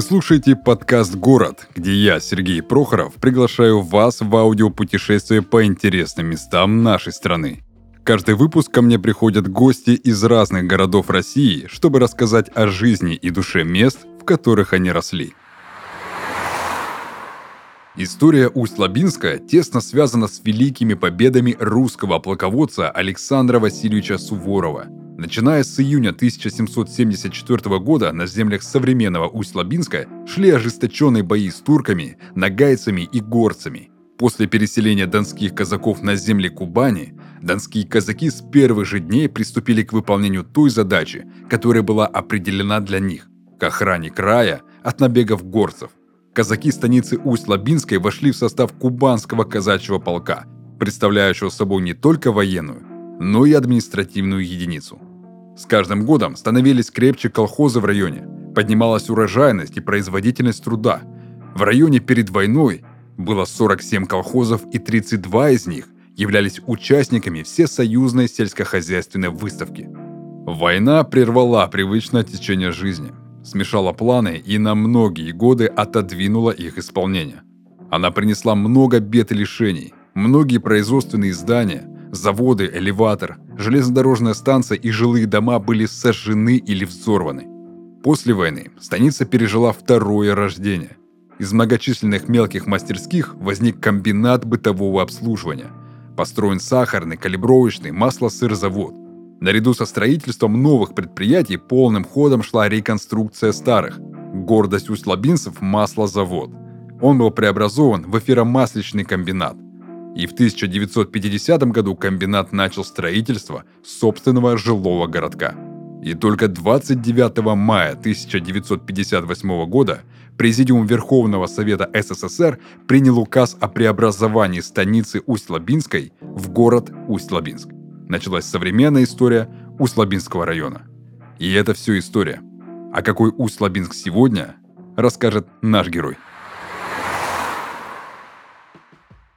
Вы слушаете подкаст «Город», где я, Сергей Прохоров, приглашаю вас в аудиопутешествие по интересным местам нашей страны. Каждый выпуск ко мне приходят гости из разных городов России, чтобы рассказать о жизни и душе мест, в которых они росли. История Усть-Лабинска тесно связана с великими победами русского полководца Александра Васильевича Суворова – Начиная с июня 1774 года на землях современного Усть-Лабинска шли ожесточенные бои с турками, нагайцами и горцами. После переселения донских казаков на земли Кубани, донские казаки с первых же дней приступили к выполнению той задачи, которая была определена для них – к охране края от набегов горцев. Казаки станицы Усть-Лабинской вошли в состав кубанского казачьего полка, представляющего собой не только военную, но и административную единицу – с каждым годом становились крепче колхозы в районе, поднималась урожайность и производительность труда. В районе перед войной было 47 колхозов и 32 из них являлись участниками всесоюзной сельскохозяйственной выставки. Война прервала привычное течение жизни, смешала планы и на многие годы отодвинула их исполнение. Она принесла много бед и лишений, многие производственные здания – Заводы, элеватор, железнодорожная станция и жилые дома были сожжены или взорваны. После войны станица пережила второе рождение. Из многочисленных мелких мастерских возник комбинат бытового обслуживания. Построен сахарный, калибровочный, масло-сырзавод. Наряду со строительством новых предприятий полным ходом шла реконструкция старых. Гордость усть-лабинцев – маслозавод. Он был преобразован в эфиромасличный комбинат – и в 1950 году комбинат начал строительство собственного жилого городка. И только 29 мая 1958 года Президиум Верховного Совета СССР принял указ о преобразовании станицы Усть-Лабинской в город Усть-Лабинск. Началась современная история Усть-Лабинского района. И это все история. А какой Усть-Лабинск сегодня, расскажет наш герой –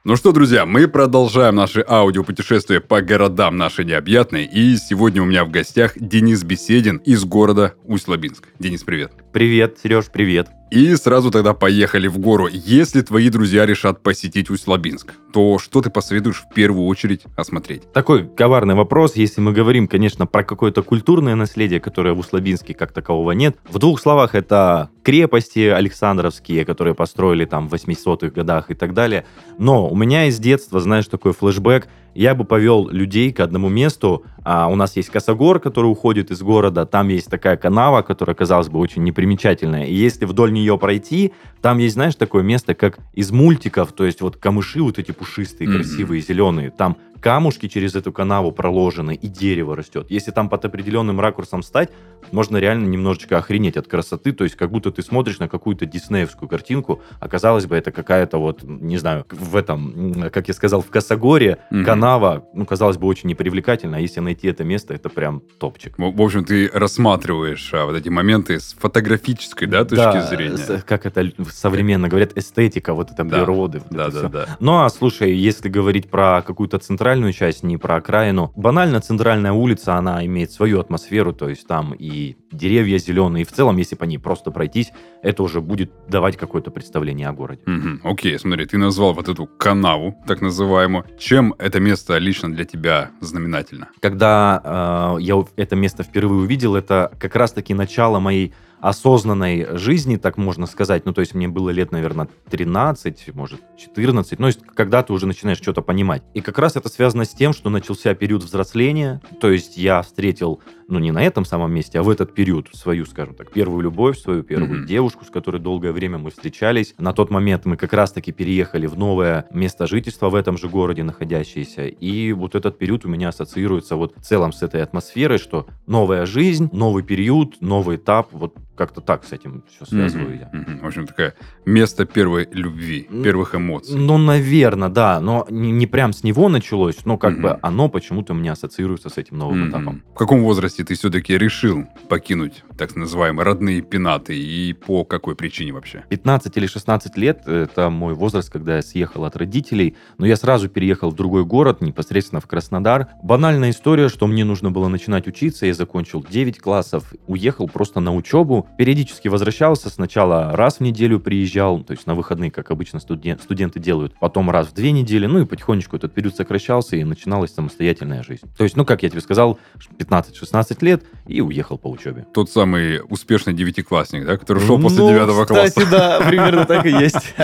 ну что, друзья, мы продолжаем наше аудиопутешествие по городам нашей необъятной. И сегодня у меня в гостях Денис Беседин из города Усть-Лабинск. Денис, привет. Привет, Сереж, привет. И сразу тогда поехали в гору. Если твои друзья решат посетить Усть-Лабинск, то что ты посоветуешь в первую очередь осмотреть? Такой коварный вопрос. Если мы говорим, конечно, про какое-то культурное наследие, которое в Усть-Лабинске как такового нет. В двух словах, это крепости Александровские, которые построили там в 800-х годах и так далее. Но у меня из детства, знаешь, такой флешбэк – я бы повел людей к одному месту. А, у нас есть Косогор, который уходит из города, там есть такая канава, которая, казалось бы, очень непримечательная. И если вдоль нее пройти, там есть, знаешь, такое место, как из мультиков, то есть вот камыши вот эти пушистые, mm-hmm. красивые, зеленые. Там камушки через эту канаву проложены, и дерево растет. Если там под определенным ракурсом стать, можно реально немножечко охренеть от красоты, то есть как будто ты смотришь на какую-то диснеевскую картинку, а казалось бы, это какая-то вот, не знаю, в этом, как я сказал, в Косогоре mm-hmm. канава, ну, казалось бы, очень непривлекательно, а если найти это место, это прям топчик. В, в общем, ты рассматриваешь а, вот эти моменты с фотографической, да, точки да, зрения? как это современно говорят, эстетика вот это да, природы. Вот да, это да, да. Ну, а слушай, если говорить про какую-то центральную центральную часть, не про окраину. Банально центральная улица, она имеет свою атмосферу, то есть там и деревья зеленые, и в целом, если по ней просто пройтись, это уже будет давать какое-то представление о городе. Угу. Окей, смотри, ты назвал вот эту канаву, так называемую. Чем это место лично для тебя знаменательно? Когда э, я это место впервые увидел, это как раз-таки начало моей осознанной жизни, так можно сказать. Ну, то есть мне было лет, наверное, 13, может, 14. Ну, то есть когда ты уже начинаешь что-то понимать. И как раз это связано с тем, что начался период взросления. То есть я встретил ну, не на этом самом месте, а в этот период свою, скажем так, первую любовь, свою первую mm-hmm. девушку, с которой долгое время мы встречались. На тот момент мы как раз-таки переехали в новое место жительства в этом же городе находящееся. И вот этот период у меня ассоциируется вот в целом с этой атмосферой, что новая жизнь, новый период, новый этап, вот как-то так с этим все связываю mm-hmm. я. Mm-hmm. В общем, такое место первой любви, первых эмоций. Ну, наверное, да, но не, не прям с него началось, но как mm-hmm. бы оно почему-то меня ассоциируется с этим новым mm-hmm. этапом. В каком возрасте ты все-таки решил покинуть так называемые родные пенаты и по какой причине вообще? 15 или 16 лет – это мой возраст, когда я съехал от родителей, но я сразу переехал в другой город, непосредственно в Краснодар. Банальная история, что мне нужно было начинать учиться, я закончил 9 классов, уехал просто на учебу, периодически возвращался. Сначала раз в неделю приезжал, то есть на выходные, как обычно студент, студенты делают, потом раз в две недели, ну и потихонечку этот период сокращался, и начиналась самостоятельная жизнь. То есть, ну, как я тебе сказал, 15-16 лет, и уехал по учебе. Тот самый успешный девятиклассник, да, который шел после девятого ну, кстати, класса. да, примерно так и есть.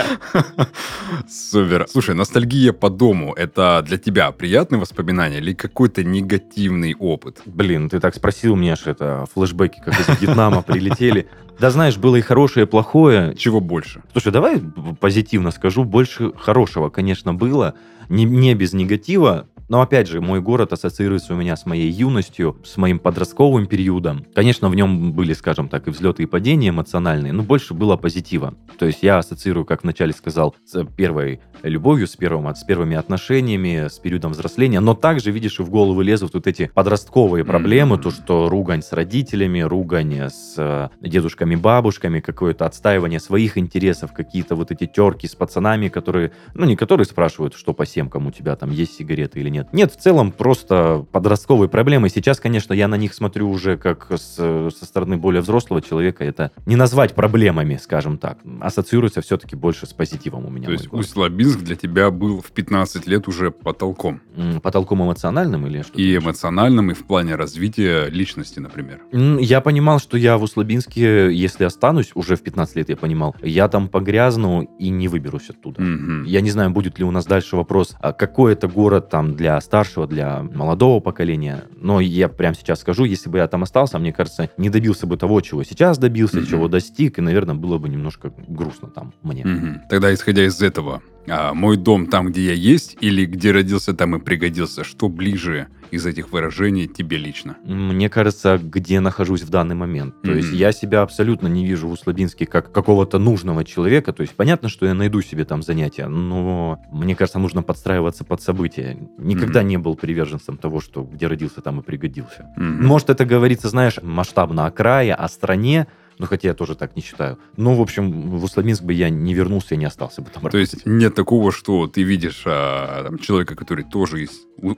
Супер. Слушай, ностальгия по дому – это для тебя приятные воспоминания или какой-то негативный опыт? Блин, ты так спросил мне, что это флешбеки, как из Вьетнама прилетели. Да знаешь, было и хорошее, и плохое. Чего больше? Слушай, давай позитивно скажу. Больше хорошего, конечно, было. Не, не без негатива. Но опять же, мой город ассоциируется у меня с моей юностью, с моим подростковым периодом. Конечно, в нем были, скажем так, и взлеты, и падения эмоциональные, но больше было позитива. То есть я ассоциирую, как вначале сказал, с первой любовью, с, первым, с первыми отношениями, с периодом взросления, но также, видишь, и в голову лезут вот эти подростковые проблемы, mm-hmm. то, что ругань с родителями, ругань с э, дедушками, бабушками, какое-то отстаивание своих интересов, какие-то вот эти терки с пацанами, которые, ну, не которые спрашивают, что по семкам у тебя там есть сигареты или нет, нет. В целом просто подростковые проблемы. Сейчас, конечно, я на них смотрю уже как с, со стороны более взрослого человека. Это не назвать проблемами, скажем так. Ассоциируется все-таки больше с позитивом у меня. То есть Усть-Лабинск для тебя был в 15 лет уже потолком? Потолком эмоциональным или что? И эмоциональным, и в плане развития личности, например. Я понимал, что я в Услабинске, если останусь, уже в 15 лет я понимал, я там погрязну и не выберусь оттуда. Угу. Я не знаю, будет ли у нас дальше вопрос, а какой это город там для для старшего, для молодого поколения. Но я прямо сейчас скажу, если бы я там остался, мне кажется, не добился бы того, чего сейчас добился, mm-hmm. чего достиг, и, наверное, было бы немножко грустно там мне. Mm-hmm. Тогда, исходя из этого, а, мой дом там, где я есть, или где родился, там и пригодился, что ближе из этих выражений тебе лично? Мне кажется, где нахожусь в данный момент. То mm-hmm. есть я себя абсолютно не вижу в Услабинске как какого-то нужного человека. То есть понятно, что я найду себе там занятия, но мне кажется, нужно подстраиваться под события. Никогда mm-hmm. не был приверженцем того, что где родился, там и пригодился. Mm-hmm. Может, это говорится, знаешь, масштабно о крае, о стране, ну, хотя я тоже так не считаю. Ну, в общем, в Усламинск бы я не вернулся и не остался бы там. То работать. есть нет такого, что ты видишь а, там, человека, который тоже из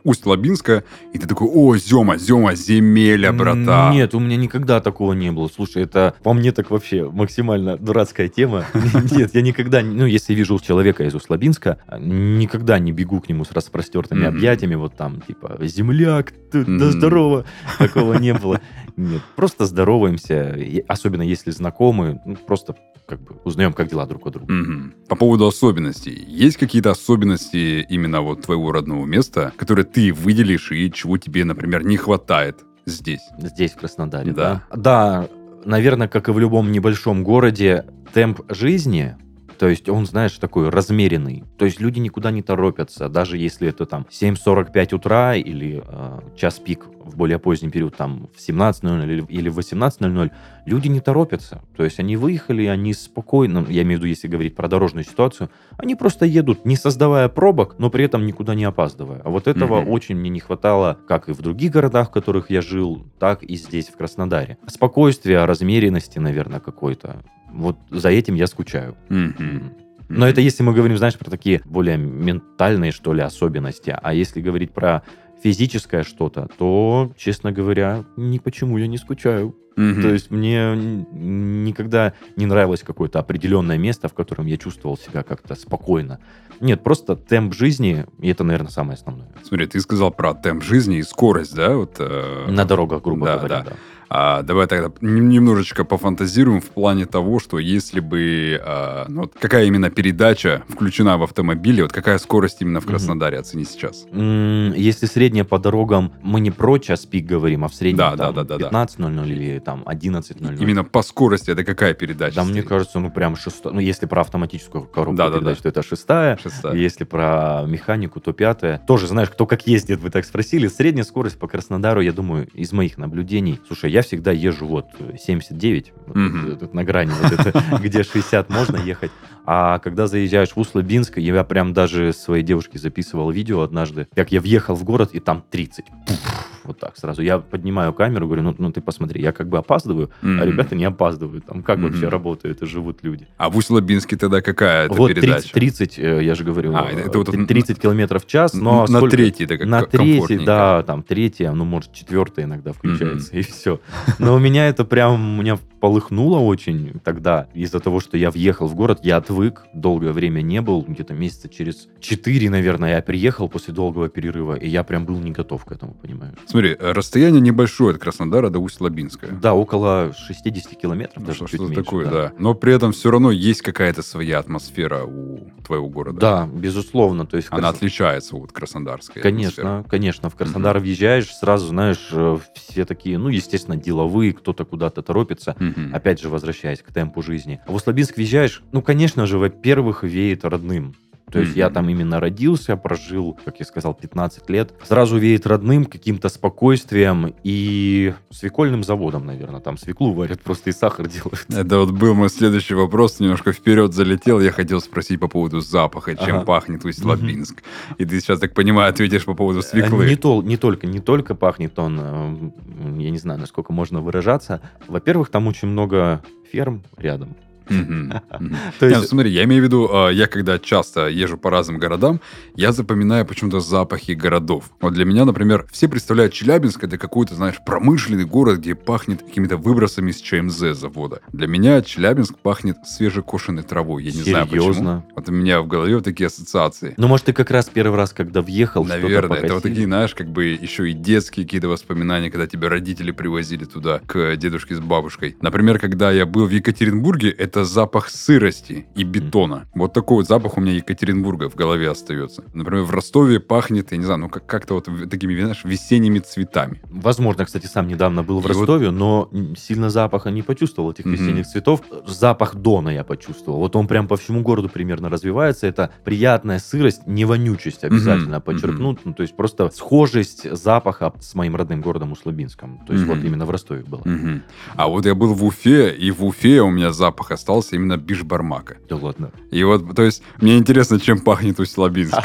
Усть-Лабинска, и ты такой, о, Зема, Зема, земеля, брата. Нет, у меня никогда такого не было. Слушай, это по мне так вообще максимально дурацкая тема. Нет, я никогда, ну, если вижу человека из Услабинска, никогда не бегу к нему с распростертыми объятиями, вот там, типа, земляк, да здорово. Такого не было. Нет, просто здороваемся, особенно если знакомы, ну, просто как бы узнаем, как дела друг у друга. Угу. По поводу особенностей. Есть какие-то особенности именно вот твоего родного места, которые ты выделишь и чего тебе, например, не хватает здесь? Здесь, в Краснодаре, да? Да, да наверное, как и в любом небольшом городе, темп жизни то есть он, знаешь, такой размеренный. То есть люди никуда не торопятся, даже если это там 7.45 утра или э, час пик в более поздний период, там в 17.00 или, или в 18.00, люди не торопятся. То есть они выехали, они спокойно, я имею в виду, если говорить про дорожную ситуацию, они просто едут, не создавая пробок, но при этом никуда не опаздывая. А вот этого mm-hmm. очень мне не хватало, как и в других городах, в которых я жил, так и здесь, в Краснодаре. Спокойствие, размеренности, наверное, какой-то. Вот за этим я скучаю. Mm-hmm. Но это если мы говорим, знаешь, про такие более ментальные, что ли, особенности. А если говорить про физическое что-то, то, честно говоря, ни почему я не скучаю. Mm-hmm. То есть мне никогда не нравилось какое-то определенное место, в котором я чувствовал себя как-то спокойно. Нет, просто темп жизни, и это, наверное, самое основное. Смотри, ты сказал про темп жизни и скорость, да? Вот, э... На дорогах, грубо да, говоря, да. да. А, давай тогда немножечко пофантазируем в плане того, что если бы... А, ну, вот какая именно передача включена в автомобиле, вот какая скорость именно в Краснодаре, mm-hmm. оцени сейчас? Mm, если средняя по дорогам, мы не про час пик говорим, а в среднем да, там, да, да, 15.00 да. или там 11.00. Именно по скорости это какая передача? Да, мне кажется, ну прям шестая. Ну, если про автоматическую коробку да, передач, да, да. то это шестая. шестая. Если про механику, то пятая. Тоже, знаешь, кто как ездит, вы так спросили. Средняя скорость по Краснодару, я думаю, из моих наблюдений. Слушай, я всегда езжу вот вот 79, mm-hmm. вот, на грани, вот это, где 60 можно ехать. А когда заезжаешь в Услабинск, я прям даже своей девушке записывал видео однажды, как я въехал в город, и там 30. Пуф Вот так сразу. Я поднимаю камеру, говорю, ну, ну ты посмотри, я как бы опаздываю, Мгм. а ребята не опаздывают. Там как Мгм. вообще работают и живут люди? А в Усть-Лабинске тогда какая это вот передача? 30, 30, э, я же говорю, А, это вот э, 30 километров в час, но на сколько- третий это как на третий, да, там третья, ну, может, четвертая иногда включается, и все. Но у меня это прям, у меня полыхнуло очень тогда, из-за того, что я въехал в город, я отвык, долгое время не был, где-то месяца через четыре, наверное, я приехал после долгого перерыва, и я прям был не готов к этому, понимаешь? Смотри, э, расстояние небольшое от Краснодара до Усть-Лабинска. Да, около 60 километров, Ну, даже что- чуть что-то меньше, такое, да. Но при этом все равно есть какая-то своя атмосфера у твоего города. Да, безусловно, то есть... Она Крас- отличается от краснодарской атмосферы. Конечно, конечно. В Краснодар въезжаешь, сразу, знаешь, э, все такие, ну, естественно, деловые, кто-то куда-то торопится. Мгм. Опять же, возвращаясь к темпу жизни. А в Услабинск въезжаешь, ну, конечно же, во-первых, веет родным. То есть Мгм. я там именно родился, прожил, как я сказал, 15 лет. Сразу веет родным, каким-то спокойствием и свекольным заводом, наверное. Там свеклу варят, просто и сахар делают. Это вот был мой следующий вопрос, немножко вперед залетел. Я хотел спросить по поводу запаха, чем Ага. пахнет Усть-Лабинск. И ты сейчас, так понимаю, ответишь по поводу свеклы. Не, тол- не только, не только пахнет он, э, я не знаю, насколько можно выражаться. Во-первых, там очень много ферм рядом. То Не, есть- ну смотри, я имею в виду, а, я когда часто езжу по разным городам, я запоминаю почему-то запахи городов. Вот для меня, например, все представляют Челябинск, это какой-то, знаешь, промышленный город, где пахнет какими-то выбросами из ЧМЗ завода. Для меня Челябинск пахнет свежекошенной травой. Я не знаю почему. Серьезно? Вот у меня в голове вот такие ассоциации. Ну, может, ты как раз первый раз, когда въехал, Наверное, это вот такие, знаешь, как бы еще и детские какие-то воспоминания, когда тебя родители привозили туда к дедушке с бабушкой. Например, когда я был в Екатеринбурге, это запах сырости и бетона. Вот такой вот запах у меня Екатеринбурга в голове остается. Например, в Ростове пахнет, я не знаю, ну как- как-то вот такими, знаешь, весенними цветами. Возможно, кстати, сам недавно был в И вот- Ростове, но сильно запаха не почувствовал этих Мгм. весенних цветов. Запах Дона я почувствовал. Вот он прям по всему городу примерно развивается. Это приятная сырость, не вонючесть обязательно Мгм. подчеркнуть. Ну, то есть просто схожесть запаха с моим родным городом Услабинском. То есть Мгм. вот именно в Ростове было. Мгм. А вот я был в Уфе, и в Уфе у меня запах остался именно бишбармака. Да ладно. И вот, то есть, мне интересно, чем пахнет Усть-Лабинск.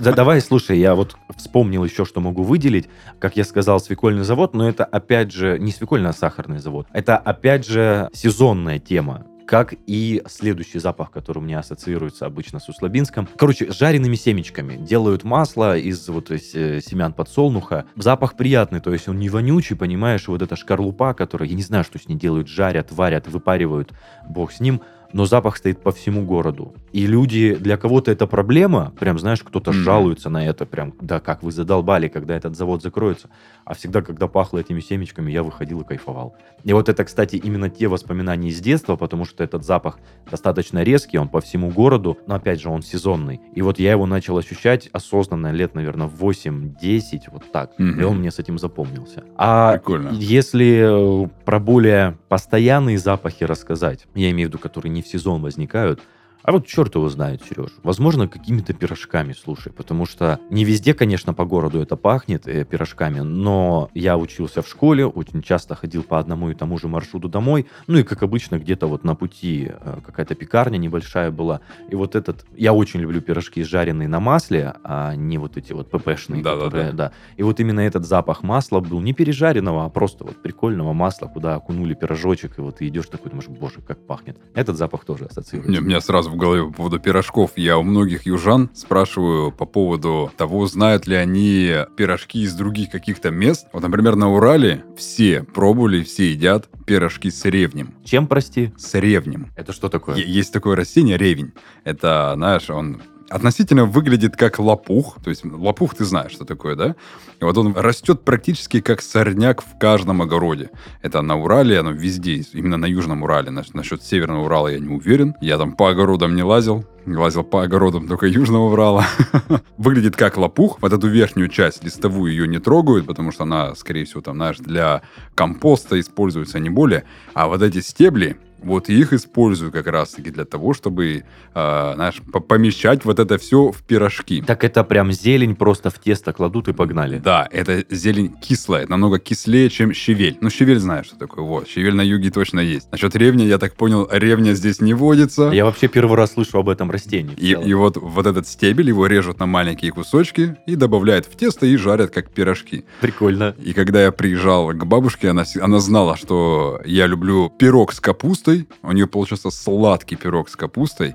Да, давай, слушай, я вот вспомнил еще, что могу выделить. Как я сказал, свекольный завод, но это опять же не свекольный, а сахарный завод. Это опять же сезонная тема как и следующий запах, который у меня ассоциируется обычно с Услабинском. Короче, с жареными семечками. Делают масло из вот из, э, семян подсолнуха. Запах приятный, то есть он не вонючий, понимаешь, вот эта шкарлупа, которая, я не знаю, что с ней делают, жарят, варят, выпаривают, бог с ним, но запах стоит по всему городу. И люди, для кого-то это проблема, прям, знаешь, кто-то Мгм. жалуется на это, прям, да, как вы задолбали, когда этот завод закроется. А всегда, когда пахло этими семечками, я выходил и кайфовал. И вот это, кстати, именно те воспоминания из детства, потому что этот запах достаточно резкий, он по всему городу, но, опять же, он сезонный. И вот я его начал ощущать осознанно лет, наверное, в 8-10, вот так. Мгм. И он мне с этим запомнился. А Прикольно. если э, про более постоянные запахи рассказать, я имею в виду, которые не в сезон возникают, а вот черт его знает, Сереж. Возможно, какими-то пирожками, слушай. Потому что не везде, конечно, по городу это пахнет э, пирожками, но я учился в школе, очень часто ходил по одному и тому же маршруту домой. Ну и, как обычно, где-то вот на пути э, какая-то пекарня небольшая была. И вот этот... Я очень люблю пирожки, жареные на масле, а не вот эти вот ППшные. Да-да-да. которые- да. И вот именно этот запах масла был не пережаренного, а просто вот прикольного масла, куда окунули пирожочек, и вот ты идешь такой, думаешь, боже, как пахнет. Этот запах тоже ассоциируется. Не, у меня сразу в голове по поводу пирожков. Я у многих южан спрашиваю по поводу того, знают ли они пирожки из других каких-то мест. Вот, например, на Урале все пробовали, все едят пирожки с ревнем. Чем, прости? С ревнем. Это что такое? Е- Есть такое растение ревень. Это, знаешь, он относительно выглядит как лопух. То есть лопух ты знаешь, что такое, да? И вот он растет практически как сорняк в каждом огороде. Это на Урале, оно везде. Именно на Южном Урале. Наш- Насчет Северного Урала я не уверен. Я там по огородам не лазил. Лазил по огородам только Южного Урала. Выглядит как лопух. Вот эту верхнюю часть, листовую, ее не трогают, потому что она, скорее всего, там, знаешь, для компоста используется, не более. А вот эти стебли, Вот их используют как раз-таки для того, чтобы, э, знаешь, помещать вот это все в пирожки. Так это прям зелень просто в тесто кладут и погнали. Да, это зелень кислая, намного кислее, чем щавель. Ну, щавель знаешь, что такое. Вот, щавель на юге точно есть. Насчет ревня, я так понял, ревня здесь не водится. Я вообще первый раз слышу об этом растении. И, и вот, вот этот стебель, его режут на маленькие кусочки и добавляют в тесто и жарят как пирожки. Прикольно. И когда я приезжал к бабушке, она, она знала, что я люблю пирог с капустой. У нее получился сладкий пирог с капустой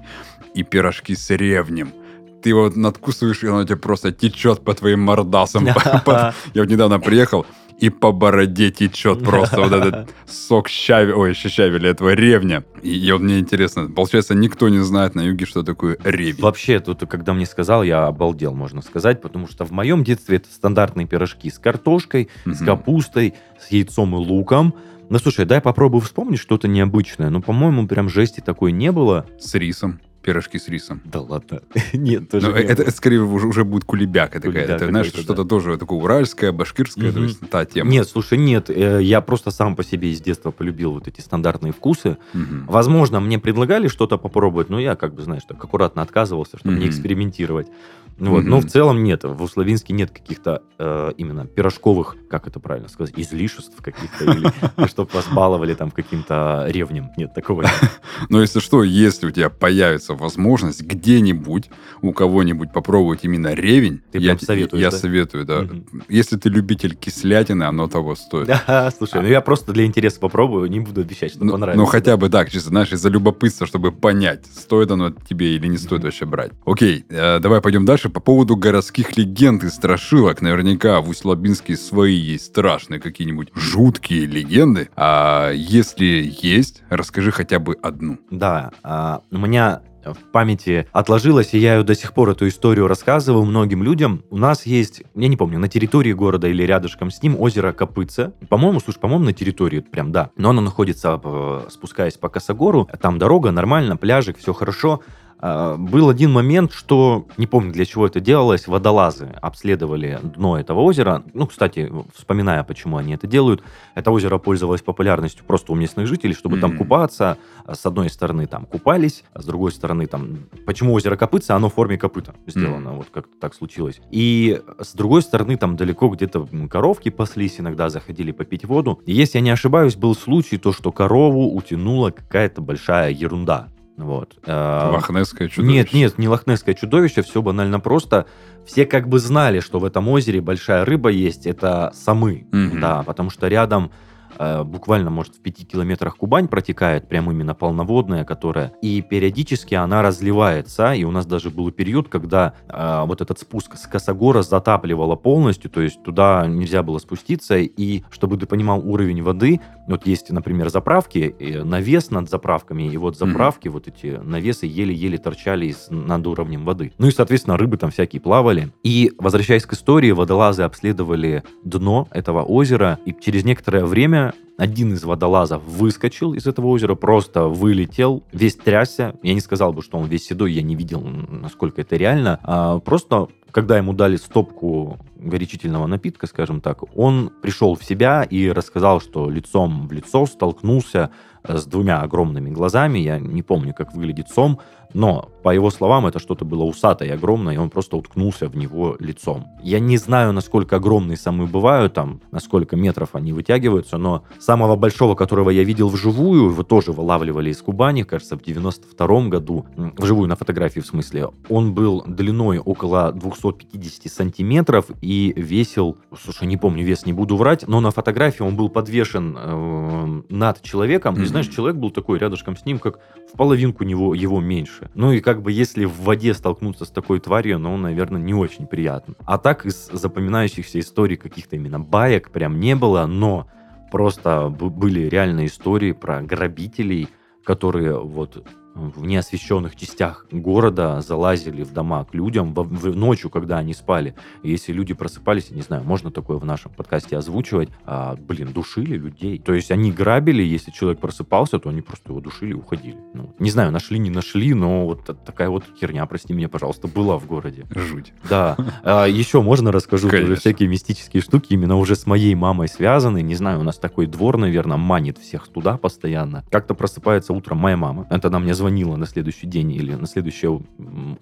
и пирожки с ревнем ты его надкусываешь, и оно тебе просто течет по твоим мордасам. Я вот недавно приехал, и по бороде течет просто вот этот сок щавеля, ой, щавеля этого ревня. И, и вот мне интересно, получается, никто не знает на юге, что такое ревень. Вообще, тут, когда мне сказал, я обалдел, можно сказать, потому что в моем детстве это стандартные пирожки с картошкой, угу. с капустой, с яйцом и луком. Ну, слушай, дай попробую вспомнить что-то необычное. Ну, по-моему, прям жести такой не было. С рисом пирожки с рисом. Да ладно. Нет, тоже Но не это, это скорее уже, будет кулебяка такая. Это, знаешь, что-то да. тоже такое уральское, башкирское, угу. то есть та тема. Нет, слушай, нет, э, я просто сам по себе из детства полюбил вот эти стандартные вкусы. Угу. Возможно, мне предлагали что-то попробовать, но я как бы, знаешь, так аккуратно отказывался, чтобы угу. не экспериментировать. Вот. Mm-hmm. Но в целом нет. В Условинске нет каких-то э, именно пирожковых, как это правильно сказать, излишеств каких-то, или чтобы вас баловали там каким-то ревнем. Нет, такого нет. Но если что, если у тебя появится возможность где-нибудь у кого-нибудь попробовать именно ревень, ты я, советуешь, я да? советую, да. Если ты любитель кислятины, оно того стоит. Слушай, ну я просто для интереса попробую, не буду обещать, что ну, понравится. Ну хотя бы так, чисто, знаешь, из-за любопытства, чтобы понять, стоит оно тебе или не стоит вообще брать. Окей, э, давай пойдем дальше по поводу городских легенд и страшилок. Наверняка в Усть-Лабинске свои есть страшные какие-нибудь жуткие легенды. А если есть, расскажи хотя бы одну. Да, а, у меня в памяти отложилось, и я ее до сих пор эту историю рассказываю многим людям. У нас есть, я не помню, на территории города или рядышком с ним озеро Копытце. По-моему, слушай, по-моему, на территории прям, да. Но оно находится, спускаясь по Косогору. Там дорога, нормально, пляжик, все хорошо. А, был один момент, что, не помню, для чего это делалось, водолазы обследовали дно этого озера. Ну, кстати, вспоминая, почему они это делают, это озеро пользовалось популярностью просто у местных жителей, чтобы mm-hmm. там купаться. С одной стороны, там купались, а с другой стороны, там... Почему озеро Копытца? Оно в форме копыта сделано, mm-hmm. вот как так случилось. И с другой стороны, там далеко где-то коровки паслись, иногда заходили попить воду. И если я не ошибаюсь, был случай, то, что корову утянула какая-то большая ерунда. Вот. Лохнесское чудовище? Нет, нет, не лохнесское чудовище, все банально просто. Все как бы знали, что в этом озере большая рыба есть, это самы, mm-hmm. да, потому что рядом буквально, может, в пяти километрах Кубань протекает, прям именно полноводная, которая, и периодически она разливается, и у нас даже был период, когда э, вот этот спуск с Косогора затапливало полностью, то есть туда нельзя было спуститься, и чтобы ты понимал уровень воды, вот есть, например, заправки, навес над заправками, и вот заправки, mm-hmm. вот эти навесы еле-еле торчали из, над уровнем воды. Ну и, соответственно, рыбы там всякие плавали. И, возвращаясь к истории, водолазы обследовали дно этого озера, и через некоторое время Yeah. Один из водолазов выскочил из этого озера, просто вылетел, весь трясся. Я не сказал бы, что он весь седой, я не видел, насколько это реально. А просто, когда ему дали стопку горячительного напитка, скажем так, он пришел в себя и рассказал, что лицом в лицо столкнулся с двумя огромными глазами. Я не помню, как выглядит сом, но, по его словам, это что-то было усатое и огромное, и он просто уткнулся в него лицом. Я не знаю, насколько огромные самые бывают, там, на сколько метров они вытягиваются, но самого большого, которого я видел вживую, его тоже вылавливали из Кубани, кажется, в 92 году, вживую на фотографии в смысле, он был длиной около 250 сантиметров и весил, слушай, не помню вес, не буду врать, но на фотографии он был подвешен э, над человеком, mm-hmm. и знаешь, человек был такой рядышком с ним, как в половинку него, его меньше. Ну и как бы если в воде столкнуться с такой тварью, ну, наверное, не очень приятно. А так из запоминающихся историй каких-то именно баек прям не было, но просто были реальные истории про грабителей, которые вот в неосвещенных частях города залазили в дома к людям в, в ночью, когда они спали. И если люди просыпались, не знаю, можно такое в нашем подкасте озвучивать, а, блин, душили людей. То есть они грабили, если человек просыпался, то они просто его душили и уходили. Ну, не знаю, нашли, не нашли, но вот такая вот херня, прости меня, пожалуйста, была в городе. Жуть. Да. А, еще можно расскажу тоже всякие мистические штуки, именно уже с моей мамой связаны. Не знаю, у нас такой двор, наверное, манит всех туда постоянно. Как-то просыпается утром моя мама. Это она мне звонила на следующий день или на следующее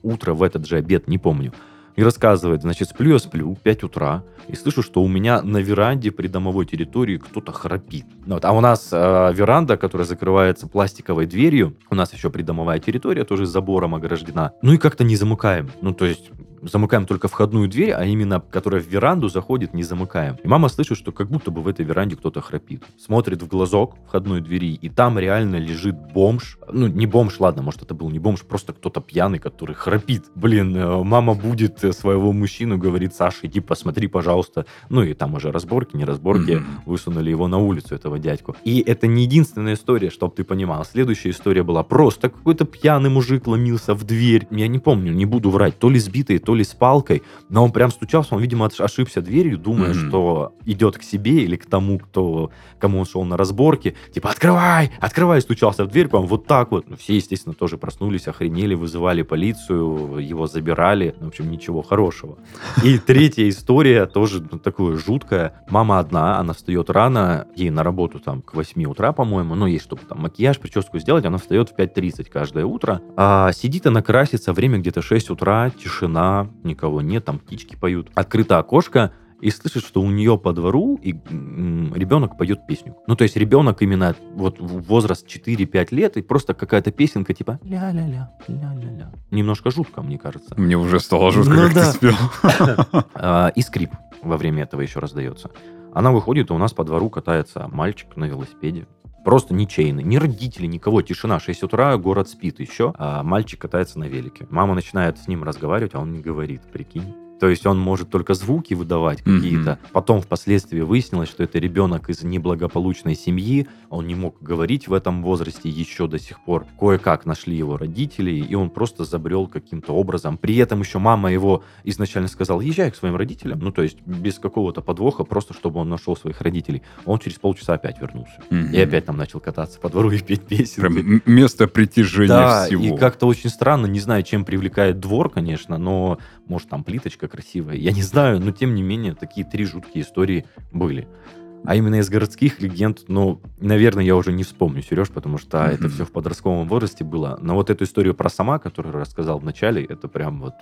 утро в этот же обед, не помню и рассказывает, значит, сплю я сплю, 5 утра, и слышу, что у меня на веранде при домовой территории кто-то храпит. Ну вот. А у нас э, веранда, которая закрывается пластиковой дверью, у нас еще придомовая территория, тоже забором ограждена. Ну и как-то не замыкаем. Ну то есть замыкаем только входную дверь, а именно, которая в веранду заходит, не замыкаем. И мама слышит, что как будто бы в этой веранде кто-то храпит. Смотрит в глазок входной двери, и там реально лежит бомж. Ну, не бомж, ладно, может, это был не бомж, просто кто-то пьяный, который храпит. Блин, э, мама будет э, своего мужчину, говорит, Саша, иди посмотри, пожалуйста. Ну, и там уже разборки, не разборки, mm-hmm. высунули его на улицу, этого дядьку. И это не единственная история, чтобы ты понимал. Следующая история была просто какой-то пьяный мужик ломился в дверь. Я не помню, не буду врать, то ли сбитый, то то ли с палкой, но он прям стучался, он, видимо, ошибся дверью, думая, mm-hmm. что идет к себе или к тому, кто, кому он шел на разборке. Типа, открывай, открывай, стучался в дверь, прям вот так вот. Ну, все, естественно, тоже проснулись, охренели, вызывали полицию, его забирали. В общем, ничего хорошего. И третья история тоже ну, такая жуткая. Мама одна, она встает рано, ей на работу там к 8 утра, по-моему, ну, есть, чтобы там макияж, прическу сделать, она встает в 5.30 каждое утро. А сидит она красится, время где-то 6 утра, тишина, никого нет, там птички поют. Открыто окошко, и слышит, что у нее по двору и ребенок поет песню. Ну, то есть ребенок именно вот возраст 4-5 лет, и просто какая-то песенка типа ля-ля-ля, ля-ля-ля. Немножко жутко, мне кажется. Мне уже стало жутко, ну, как да. ты спел. А, и скрип во время этого еще раздается. Она выходит, и у нас по двору катается мальчик на велосипеде. Просто ничейный. Ни родители, никого. Тишина. 6 утра, город спит еще. А мальчик катается на велике. Мама начинает с ним разговаривать, а он не говорит. Прикинь. То есть он может только звуки выдавать какие-то. Mm-hmm. Потом впоследствии выяснилось, что это ребенок из неблагополучной семьи. Он не мог говорить в этом возрасте еще до сих пор. Кое-как нашли его родители, и он просто забрел каким-то образом. При этом еще мама его изначально сказала, езжай к своим родителям. Ну, то есть без какого-то подвоха, просто чтобы он нашел своих родителей. Он через полчаса опять вернулся. Mm-hmm. И опять там начал кататься по двору и петь песни. Прям место притяжения да, всего. и как-то очень странно, не знаю, чем привлекает двор, конечно, но может там плиточка красивая, я не знаю, но тем не менее такие три жуткие истории были. А именно из городских легенд, ну, наверное, я уже не вспомню, Сереж, потому что mm-hmm. это все в подростковом возрасте было. Но вот эту историю про сама, которую рассказал в начале, это прям вот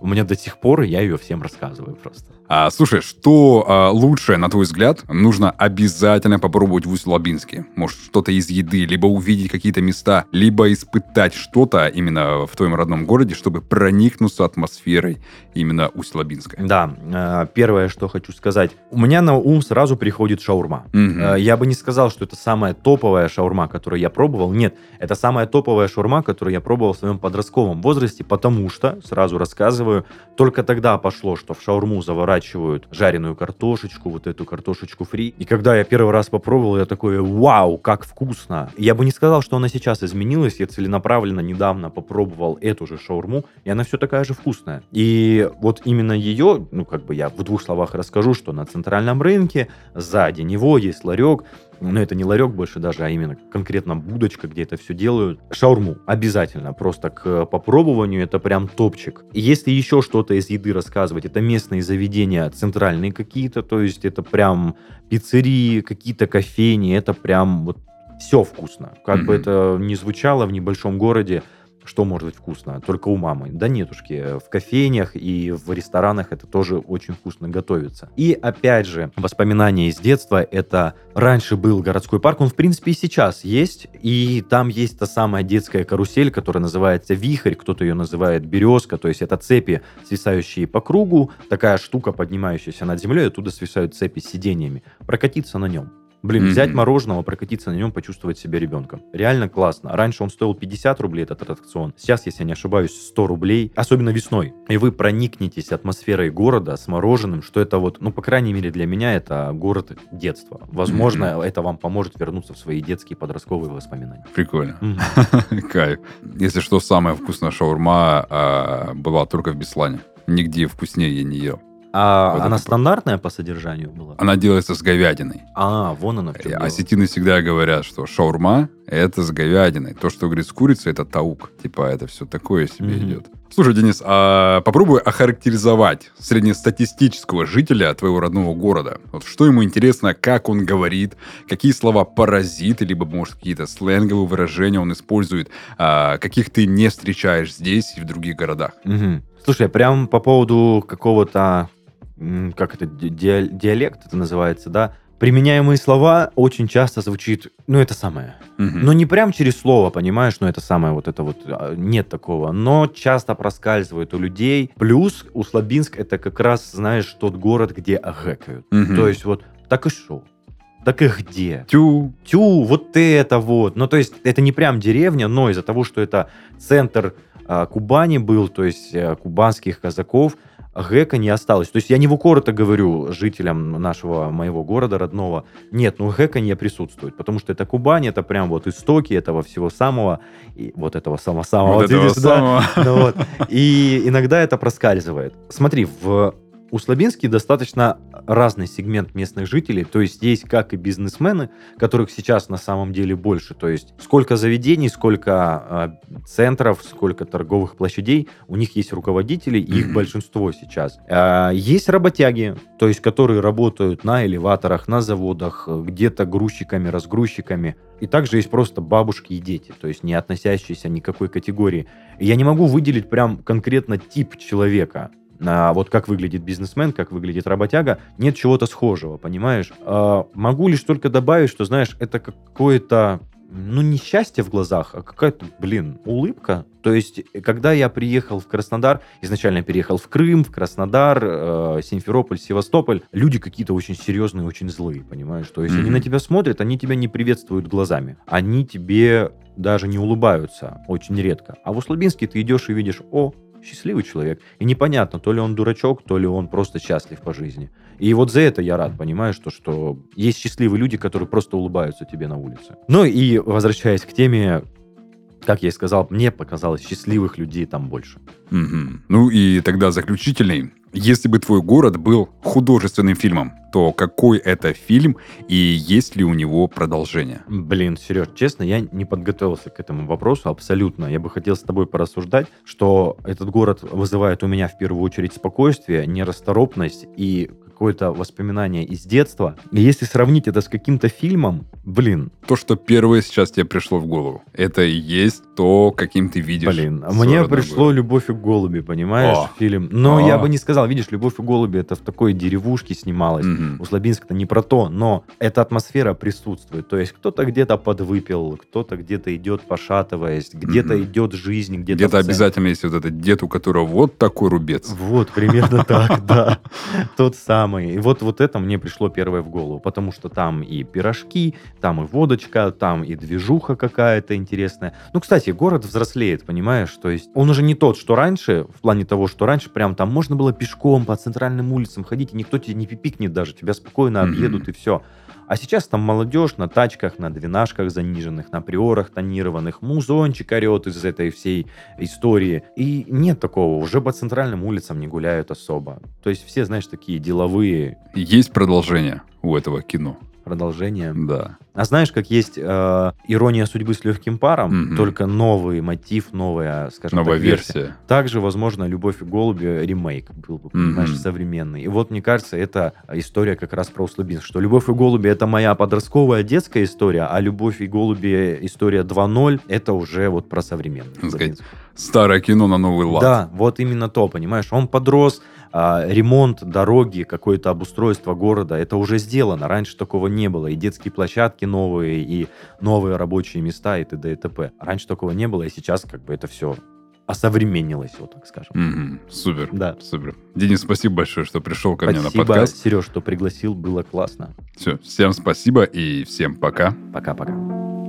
у меня до сих пор, я ее всем рассказываю просто. А, слушай, что а, лучше, на твой взгляд, нужно обязательно попробовать в Усть-Лабинске? Может, что-то из еды, либо увидеть какие-то места, либо испытать что-то именно в твоем родном городе, чтобы проникнуться атмосферой именно Усть-Лабинска? Да, э, первое, что хочу сказать. У меня на ум сразу приходит шаурма. Угу. Я бы не сказал, что это самая топовая шаурма, которую я пробовал. Нет, это самая топовая шаурма, которую я пробовал в своем подростковом возрасте, потому что, сразу рассказываю. Только тогда пошло, что в шаурму заворачивают жареную картошечку, вот эту картошечку фри. И когда я первый раз попробовал, я такой, вау, как вкусно. Я бы не сказал, что она сейчас изменилась. Я целенаправленно недавно попробовал эту же шаурму, и она все такая же вкусная. И вот именно ее, ну, как бы я в двух словах расскажу, что на центральном рынке сзади него есть ларек, но это не ларек больше даже, а именно конкретно будочка, где это все делают. Шаурму обязательно, просто к попробованию это прям топчик. Если еще что-то из еды рассказывать, это местные заведения, центральные какие-то, то есть это прям пиццерии, какие-то кофейни, это прям вот все вкусно. Как mm-hmm. бы это ни звучало в небольшом городе, что может быть вкусно? Только у мамы. Да нетушки. В кофейнях и в ресторанах это тоже очень вкусно готовится. И опять же, воспоминания из детства. Это раньше был городской парк, он в принципе и сейчас есть. И там есть та самая детская карусель, которая называется вихрь, кто-то ее называет березка, то есть это цепи, свисающие по кругу, такая штука, поднимающаяся над землей, оттуда свисают цепи с сидениями. Прокатиться на нем Блин, Мгм. взять мороженого, прокатиться на нем, почувствовать себя ребенком. Реально классно. Раньше он стоил 50 рублей, этот аттракцион. Сейчас, если я не ошибаюсь, 100 рублей. Особенно весной. И вы проникнетесь атмосферой города с мороженым, что это вот, ну, по крайней мере, для меня это город детства. Возможно, это вам поможет вернуться в свои детские подростковые воспоминания. Прикольно. Мгм. Кайф. Если что, самая вкусная шаурма а, была только в Беслане. Нигде вкуснее я не ел. А Вот она это- стандартная по содержанию была? Она делается с говядиной. А, вон она в чем дело. Осетины всегда говорят, что шаурма – это с говядиной. То, что говорит с курицей, это таук. Типа это все такое себе Мгм. идет. Слушай, Денис, а попробуй охарактеризовать среднестатистического жителя твоего родного города. Вот что ему интересно, как он говорит, какие слова паразиты, либо, может, какие-то сленговые выражения он использует, а, каких ты не встречаешь здесь и в других городах. Мгм. Слушай, прям по поводу какого-то, как это, ди- диа- диалект это называется, да? Применяемые слова очень часто звучит, ну, это самое. Мгм. Ну, не прям через слово, понимаешь, но это самое вот это вот, а, нет такого. Но часто проскальзывает у людей. Плюс Услабинск это как раз, знаешь, тот город, где агекают. Мгм. То есть вот, так и шо? Так и где? Тю. тю, вот это вот. Ну, то есть, это не прям деревня, но из-за того, что это центр а, Кубани был, то есть э, кубанских казаков, гэка не осталось. То есть я не в укор это говорю жителям нашего, моего города родного. Нет, ну гэка не присутствует, потому что это Кубань, это прям вот истоки этого всего самого, и вот этого самого-самого. Вот этого да? самого. Ну вот. И иногда это проскальзывает. Смотри, в Услабинске достаточно разный сегмент местных жителей, то есть есть как и бизнесмены, которых сейчас на самом деле больше, то есть сколько заведений, сколько э, центров, сколько торговых площадей, у них есть руководители, и их большинство сейчас. А, есть работяги, то есть которые работают на элеваторах, на заводах, э, где-то грузчиками, разгрузчиками, и также есть просто бабушки и дети, то есть не относящиеся ни к какой категории. И Я не могу выделить прям конкретно тип человека. А вот как выглядит бизнесмен, как выглядит работяга, нет чего-то схожего, понимаешь? А, могу лишь только добавить, что, знаешь, это какое-то, ну, не счастье в глазах, а какая-то, блин, улыбка. То есть, когда я приехал в Краснодар, изначально переехал в Крым, в Краснодар, э, Симферополь, Севастополь, люди какие-то очень серьезные, очень злые, понимаешь? То есть, они Мгм. на тебя смотрят, они тебя не приветствуют глазами. Они тебе даже не улыбаются, очень редко. А в Услабинске ты идешь и видишь, о, счастливый человек. И непонятно, то ли он дурачок, то ли он просто счастлив по жизни. И вот за это я рад, понимаешь, то, что есть счастливые люди, которые просто улыбаются тебе на улице. Ну и возвращаясь к теме, как я и сказал, мне показалось, счастливых людей там больше. Мгм. Ну и тогда заключительный. Если бы твой город был художественным фильмом, то какой это фильм и есть ли у него продолжение? Блин, Сереж, честно, я не подготовился к этому вопросу абсолютно. Я бы хотел с тобой порассуждать, что этот город вызывает у меня в первую очередь спокойствие, нерасторопность и какое-то воспоминание из детства. И если сравнить это с каким-то фильмом, блин, То, что первое сейчас тебе пришло в голову, это и есть то, каким ты видишь. блин, свой мне пришло город. «Любовь и голуби», понимаешь, О. фильм. Но О. я бы не сказал, видишь, «Любовь и голуби» это в такой деревушке снималось. Мгм. Услабинск-то не про то, но эта атмосфера присутствует. То есть кто-то где-то подвыпил, кто-то где-то идет пошатываясь, где-то Мгм. идет жизнь, где-то... Где-то обязательно есть вот этот дед, у которого вот такой рубец. Вот, примерно так, да. Тот самый. И вот, вот это мне пришло первое в голову, потому что там и пирожки, там и водочка, там и движуха какая-то интересная. Ну, кстати, город взрослеет, понимаешь? То есть он уже не тот, что раньше, в плане того, что раньше прям там можно было пешком по центральным улицам ходить, и никто тебе не пипикнет даже, тебя спокойно объедут и все. А сейчас там молодежь на тачках, на двенашках заниженных, на приорах тонированных, музончик орет из этой всей истории. И нет такого, уже по центральным улицам не гуляют особо. То есть все, знаешь, такие деловые Есть продолжение у этого кино. Продолжения. Да. А знаешь, как есть э, ирония судьбы с легким паром, Мгм. только новый мотив, новая, скажем Новая так, версия. версия. Также, возможно, «Любовь и голуби» ремейк был бы, понимаешь, Мгм. современный. И вот, мне кажется, это история как раз про Услабинск, что «Любовь и голуби» — это моя подростковая детская история, а «Любовь и голуби» история 2.0 — это уже вот про современный сказать. Старое кино на новый лад. Да, вот именно то, понимаешь, он подрос, а, ремонт дороги, какое-то обустройство города, это уже сделано, раньше такого не было, и детские площадки новые, и новые рабочие места, и т.д. и т.п. Раньше такого не было, и сейчас как бы это все осовременилось, вот так скажем. Мгм. Супер. Да. Супер. Денис, спасибо большое, что пришел ко мне на Спасибо, подкаст. Сереж, что пригласил, было классно. Все, всем спасибо и всем пока. Пока-пока.